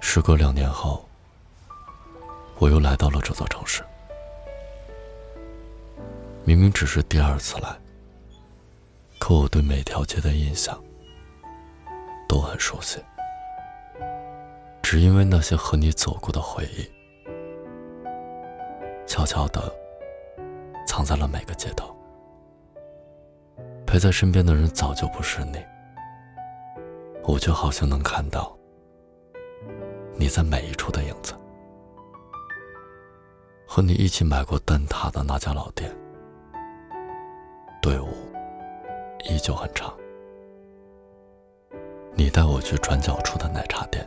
时隔两年后，我又来到了这座城市。明明只是第二次来，可我对每条街的印象都很熟悉，只因为那些和你走过的回忆，悄悄地藏在了每个街头。陪在身边的人早就不是你，我却好像能看到你在每一处的影子。和你一起买过蛋挞的那家老店。队伍依旧很长，你带我去转角处的奶茶店，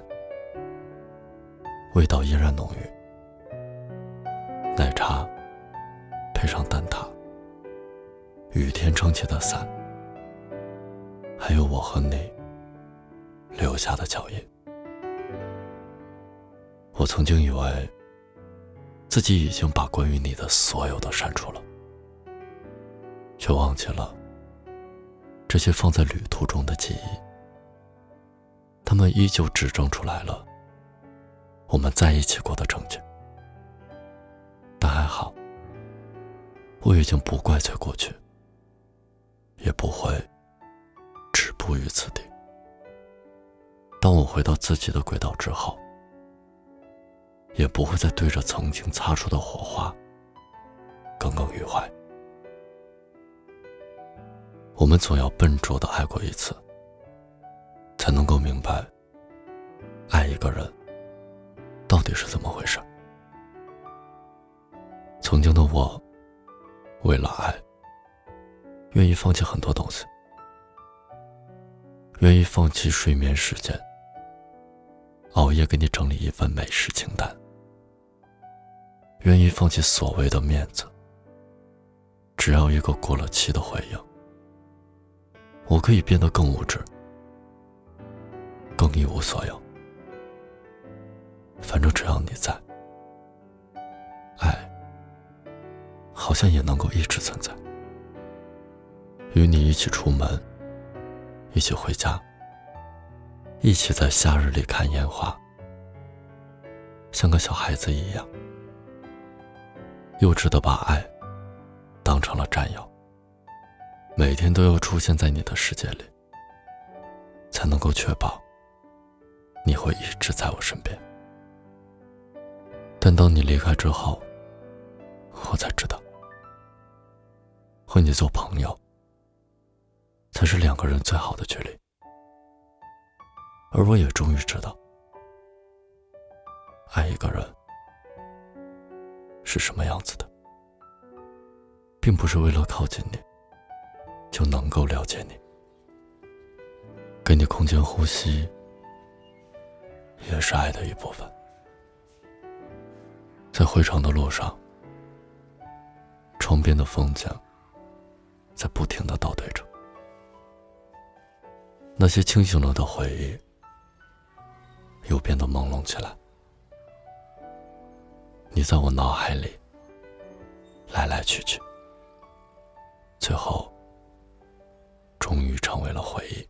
味道依然浓郁。奶茶天撑起的伞，还有我和你留下的脚印。我曾经以为自己已经把关于你的所有都删除了。却忘记了这些放在旅途中的记忆，他们依旧指证出来了我们在一起过的证据。但还好，我已经不怪罪过去，不会止步于此地。当我回到自己的轨道之后，也不会再对着曾经擦出的火花耿耿于怀。我们总要笨拙的爱过一次，才能够明白，爱一个人到底是怎么回事。曾经的我，为了爱，愿意放弃很多东西，愿意放弃睡眠时间，熬夜给你整理一份美食清单，愿意放弃所谓的面子，只要一个过了期的回应。我可以变得更无知，更一无所有。反正只要你在，爱好像也能够一直存在。与你一起出门，一起回家，一起在夏日里看烟花，像个小孩子一样，幼稚的把爱当成了占有。每天都要出现在你的世界里，才能够确保你会一直在我身边。但当你离开之后，我才知道，和你做朋友才是两个人最好的距离。而我也终于知道，爱一个人是什么样子的，并不是为了靠近你。就能够了解你，给你空间呼吸，也是爱的一部分。在回程的路上，窗边的风景在不停的倒退着，那些清醒了的回忆又变得朦胧起来。你在我脑海里来来去去，最后。终于成为了回忆。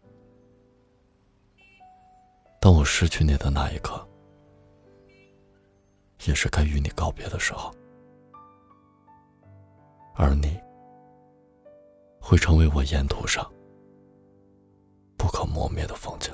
当我失去你的那一刻，也是该与你告别的时候。而你，会成为我沿途上不可磨灭的风景。